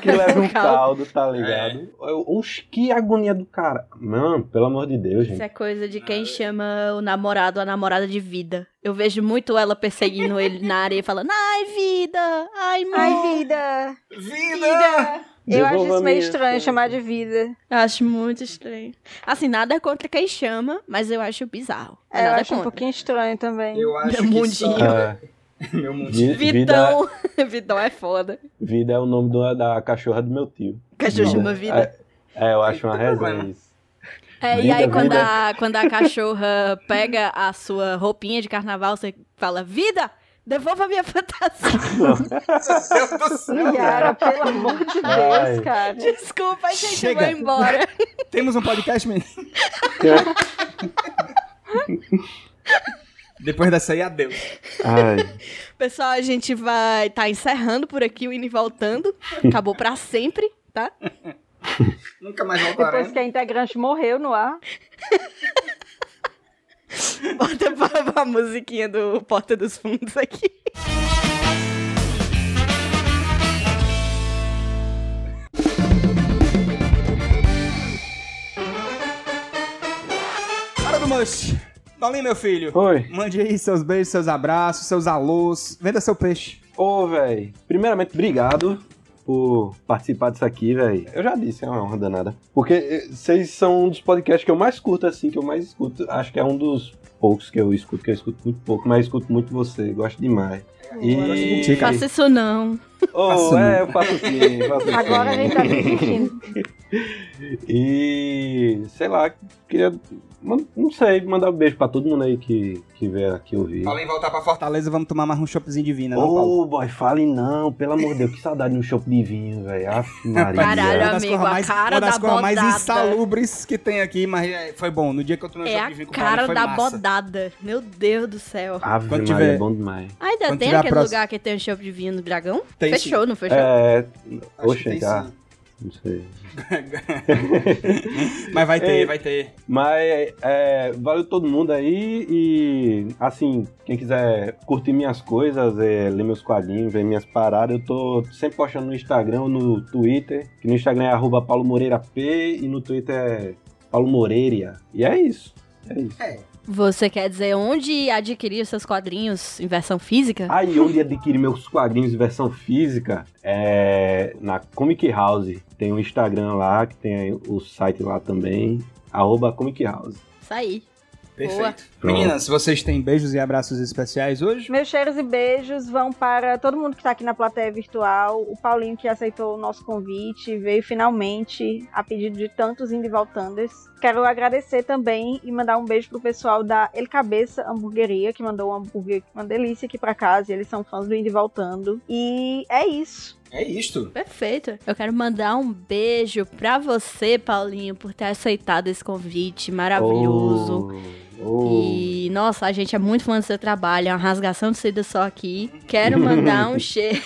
Que leve um Caldo. tá ligado? Eu- Oxe, que agonia do cara. Mano, pelo amor de Deus, Isso gente. é coisa de quem chama o namorado ou a namorada de vida. Eu vejo muito ela perseguindo ele na areia falando, ai, vida! Ai, amor! Ai, vida. Vida! Eu acho isso meio estranho chamar de vida. Eu acho muito estranho. Assim, nada contra quem chama, mas eu acho bizarro. É, eu acho um contra. pouquinho estranho também. Eu acho Meu que mundinho. só... É, Meu mundinho. vi- vida, Vitão. Vitão é foda. vida é o nome do- da cachorra do meu tio. Cachorro chama vida. É, eu acho uma resenha isso. É, e Vida, aí quando a, quando a cachorra pega a sua roupinha de carnaval, você fala, vida! Devolva a minha fantasia. Meu Deus do céu. Yara, pelo amor de Deus, Ai. cara. Desculpa, gente, Chega. eu vou embora. Temos um podcast, menino? Depois dessa aí, adeus. Ai, Pessoal, a gente vai estar encerrando por aqui o Indo e Voltando. Acabou pra sempre, tá? Nunca mais Depois voltaremos. que a integrante morreu no ar. Bota pra, a musiquinha do Porta dos Fundos aqui. Hora do Mush. Dolinho, meu filho. Oi. Mande aí seus beijos, seus abraços, seus alôs. Venda seu peixe. Ô, velho. Primeiramente, obrigado por participar disso aqui, velho. Eu já disse, é uma honra danada. Porque eh, vocês são um dos podcasts que eu mais curto, assim, que eu mais escuto. Acho que é um dos poucos que eu escuto, que eu escuto muito pouco, mas escuto muito você, gosto demais. E... gosto de ti, cara. Faça isso não. Oh, é, eu faço sim, faço sim. Agora a gente tá se sentindo. E sei lá, queria. Não sei, mandar um beijo pra todo mundo aí que, que veio aqui ouvir. Fala em voltar pra Fortaleza, vamos tomar mais um choppzinho de vinho, né? Ô, boy, fale não, pelo amor de Deus, que saudade de um chopp de vinho, velho. Aff, Maria. Caralho, Uma amigo, coisas a mais, cara uma das da coisas mais insalubres que tem aqui, mas é, foi bom. No dia que eu tomei um É chopp de vinho com o cara foi da massa. bodada. Meu Deus do céu. Ave Quando Maria, tiver- bom demais. Ainda Quando tem aquele próxima- lugar que tem um chopp de vinho no Dragão? Tem fechou, não fechou? É, tem chegar. sim. Não sei. Mas vai ter, Ei. vai ter. Mas é, valeu todo mundo aí e assim, quem quiser curtir minhas coisas, é, ler meus quadrinhos, ver minhas paradas, eu tô sempre postando no Instagram, no Twitter, que no Instagram é arroba Paulo Moreira P e no Twitter é Paulo Moreira. E é isso. É isso. Você quer dizer onde adquirir os seus quadrinhos em versão física? Aí onde adquirir meus quadrinhos em versão física é na Comic House. Tem o Instagram lá, que tem o site lá também, arroba Comic House. Isso aí. Perfeito. Boa. Meninas, vocês têm beijos e abraços especiais hoje? Meus cheiros e beijos vão para todo mundo que tá aqui na plateia virtual, o Paulinho que aceitou o nosso convite, veio finalmente a pedido de tantos Indie Voltanders. Quero agradecer também e mandar um beijo pro pessoal da El Cabeça Hamburgueria, que mandou um hambúrguer, uma delícia aqui pra casa, e eles são fãs do Indie Voltando. E é isso. É isto. Perfeito. Eu quero mandar um beijo pra você, Paulinho, por ter aceitado esse convite maravilhoso. Oh, oh. E, nossa, a gente é muito fã do seu trabalho, é uma rasgação de seda só aqui. Quero mandar um cheiro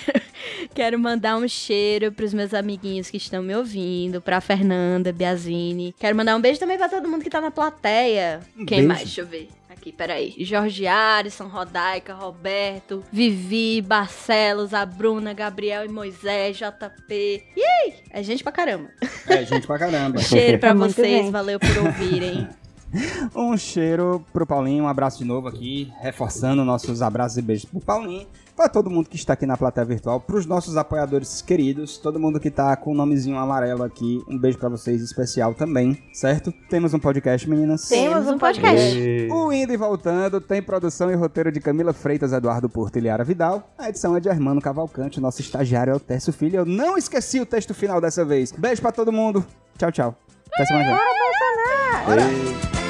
Quero mandar um cheiro pros meus amiguinhos que estão me ouvindo, pra Fernanda, Biazine. Quero mandar um beijo também pra todo mundo que tá na plateia. Um Quem beijo? mais? Deixa eu ver. Aqui, peraí. Jorge Arisson, Rodaica, Roberto, Vivi, Barcelos, a Bruna, Gabriel e Moisés, JP. Yay! É gente pra caramba. É, gente pra caramba. Cheiro pra vocês, valeu por ouvirem. Um cheiro pro Paulinho, um abraço de novo aqui, reforçando nossos abraços e beijos pro Paulinho, pra todo mundo que está aqui na plateia virtual, pros nossos apoiadores queridos, todo mundo que tá com o nomezinho amarelo aqui, um beijo pra vocês especial também, certo? Temos um podcast, meninas. Temos um podcast. E- O Indo e Voltando tem produção e roteiro de Camila Freitas, Eduardo Porto e Liara Vidal. A edição é de Hermano Cavalcante, nosso estagiário é o Tércio Filho. Eu não esqueci o texto final dessa vez. Beijo pra todo mundo. Tchau, tchau. Até semana que vem. e-